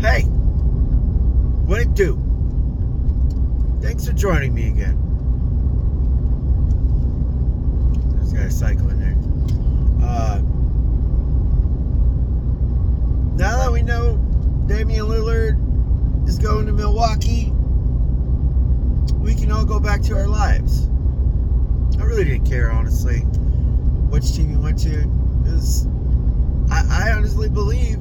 Hey, what it do? Thanks for joining me again. There's a guy cycling there. Uh, now that we know Damian Lillard is going to Milwaukee, we can all go back to our lives. I really didn't care, honestly, which team he went to. Because I, I honestly believe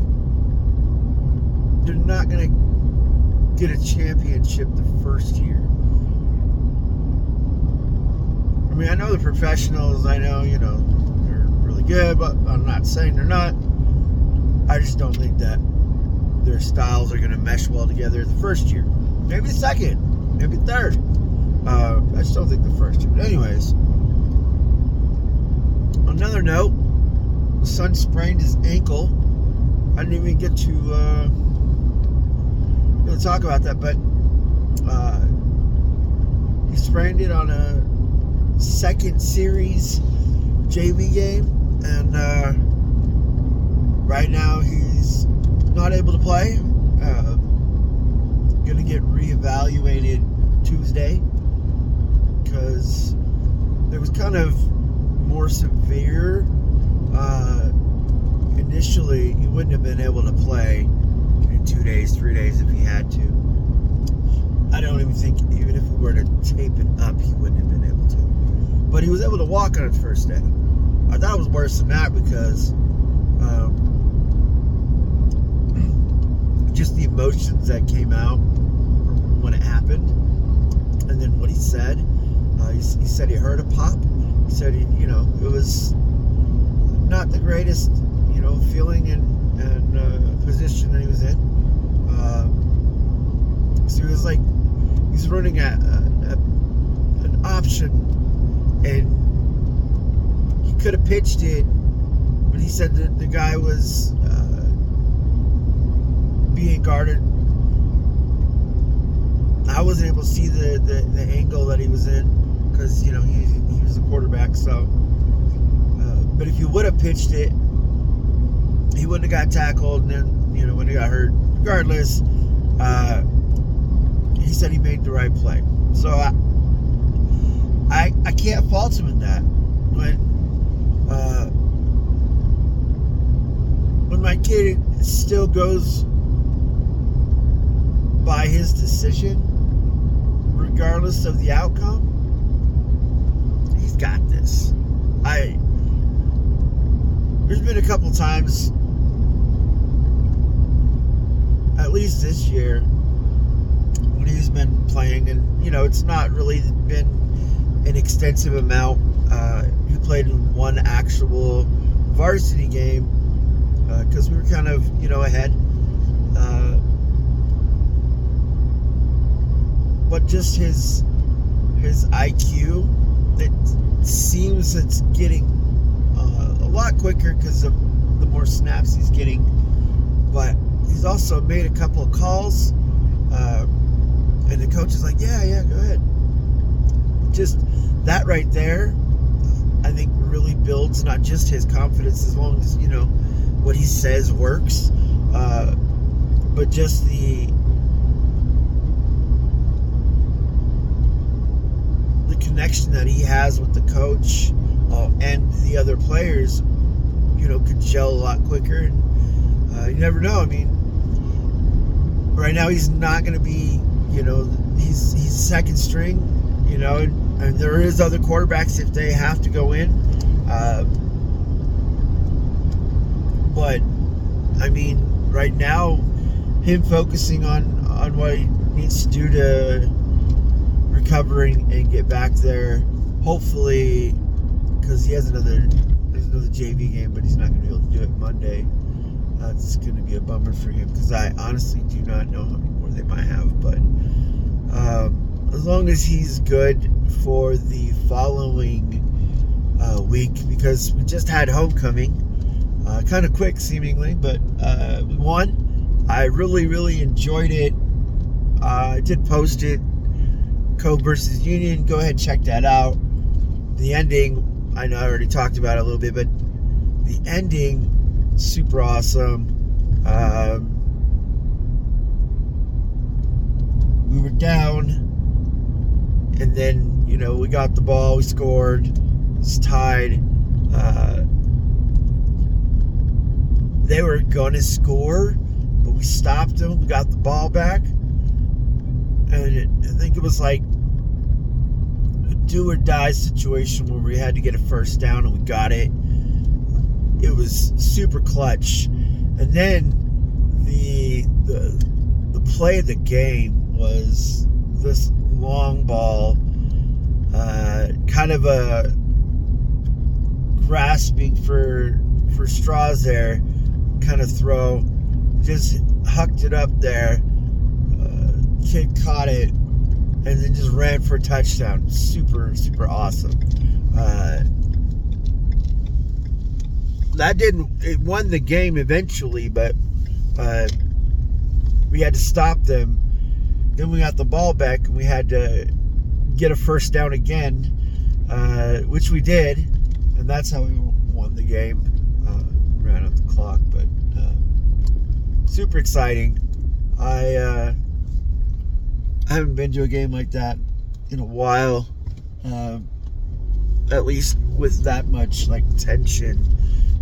not going to get a championship the first year. I mean, I know the professionals, I know, you know, they're really good, but I'm not saying they're not. I just don't think that their styles are going to mesh well together the first year. Maybe the second, maybe third. Uh, I still think the first year. But anyways, another note, the son sprained his ankle. I didn't even get to uh, really talk about that, but uh, he sprained it on a second series JV game, and uh, right now he's not able to play. Uh, gonna get reevaluated Tuesday because there was kind of more severe. Uh, initially, he wouldn't have been able to play two days, three days if he had to. I don't even think, even if we were to tape it up, he wouldn't have been able to. But he was able to walk on his first day. I thought it was worse than that because um, just the emotions that came out when it happened, and then what he said. Uh, he, he, said he heard a pop. He said, he, you know, it was not the greatest, you know, feeling and, and uh, position that he was in. Uh, so he was like, he's running a, a, a an option, and he could have pitched it, but he said that the guy was uh, being guarded. I wasn't able to see the, the, the angle that he was in because you know he, he was the quarterback. So, uh, but if you would have pitched it, he wouldn't have got tackled, and then you know when he got hurt. Regardless, uh, he said he made the right play. So I, I, I can't fault him in that. When uh, when my kid still goes by his decision, regardless of the outcome he's got this. I there's been a couple times at least this year when he's been playing and you know it's not really been an extensive amount uh, he played in one actual varsity game because uh, we were kind of you know ahead uh, but just his his IQ it seems it's getting uh, a lot quicker because of the more snaps he's getting. But he's also made a couple of calls, uh, and the coach is like, "Yeah, yeah, go ahead." Just that right there, I think really builds not just his confidence, as long as you know what he says works, uh, but just the connection that he has with the coach uh, and the other players, you know, could gel a lot quicker. And uh, you never know. I mean, right now he's not going to be, you know, he's he's second string, you know, and, and, there is other quarterbacks if they have to go in. Uh, but I mean, right now, him focusing on on what he needs to do to recovering and get back there. Hopefully, because he has another there's another JV game, but he's not going to be able to do it Monday. It's going to be a bummer for him because I honestly do not know how many more they might have. But um, as long as he's good for the following uh, week, because we just had homecoming, uh, kind of quick seemingly, but uh, we won. I really, really enjoyed it. I did post it Code versus Union. Go ahead check that out. The ending, I know I already talked about it a little bit, but the ending, super awesome. Um, we were down, and then you know we got the ball, we scored, it's tied. Uh, they were gonna score, but we stopped them. We got the ball back, and it, I think it was like a do or die situation where we had to get a first down, and we got it. It was super clutch, and then the the the play of the game was this long ball, uh, kind of a grasping for for straws there kind of throw. Just hucked it up there. Uh, kid caught it and then just ran for a touchdown. Super, super awesome. Uh, that didn't, it won the game eventually, but uh, we had to stop them. Then we got the ball back and we had to get a first down again, uh, which we did. And that's how we won the game. Uh, ran out the clock, but uh, super exciting. I uh, haven't been to a game like that in a while. Uh, at least with that much like tension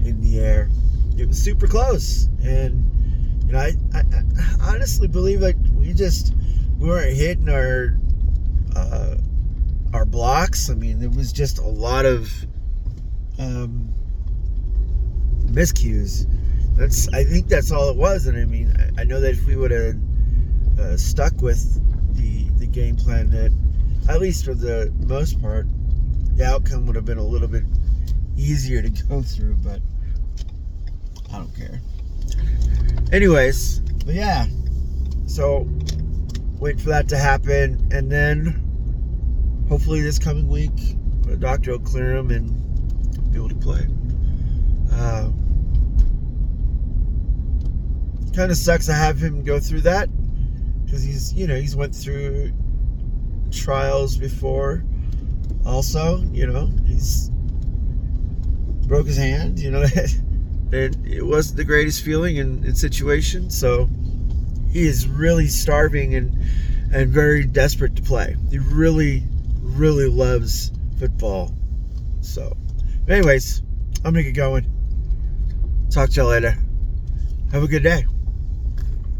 in the air. It was super close, and you know, I, I, I honestly believe like we just we weren't hitting our uh, our blocks. I mean, there was just a lot of um, miscues. That's I think that's all it was. And I mean, I, I know that if we would have uh, stuck with the the game plan, that at least for the most part, the outcome would have been a little bit easier to go through. But I don't care. Anyways, but yeah. So wait for that to happen, and then hopefully this coming week, the doctor will clear him and be able to play. Uh, kind of sucks to have him go through that because he's you know he's went through trials before also you know he's broke his hand you know and it wasn't the greatest feeling in, in situation. So he is really starving and and very desperate to play. He really really loves football. So anyways i'm gonna get going. Talk to you later. Have a good day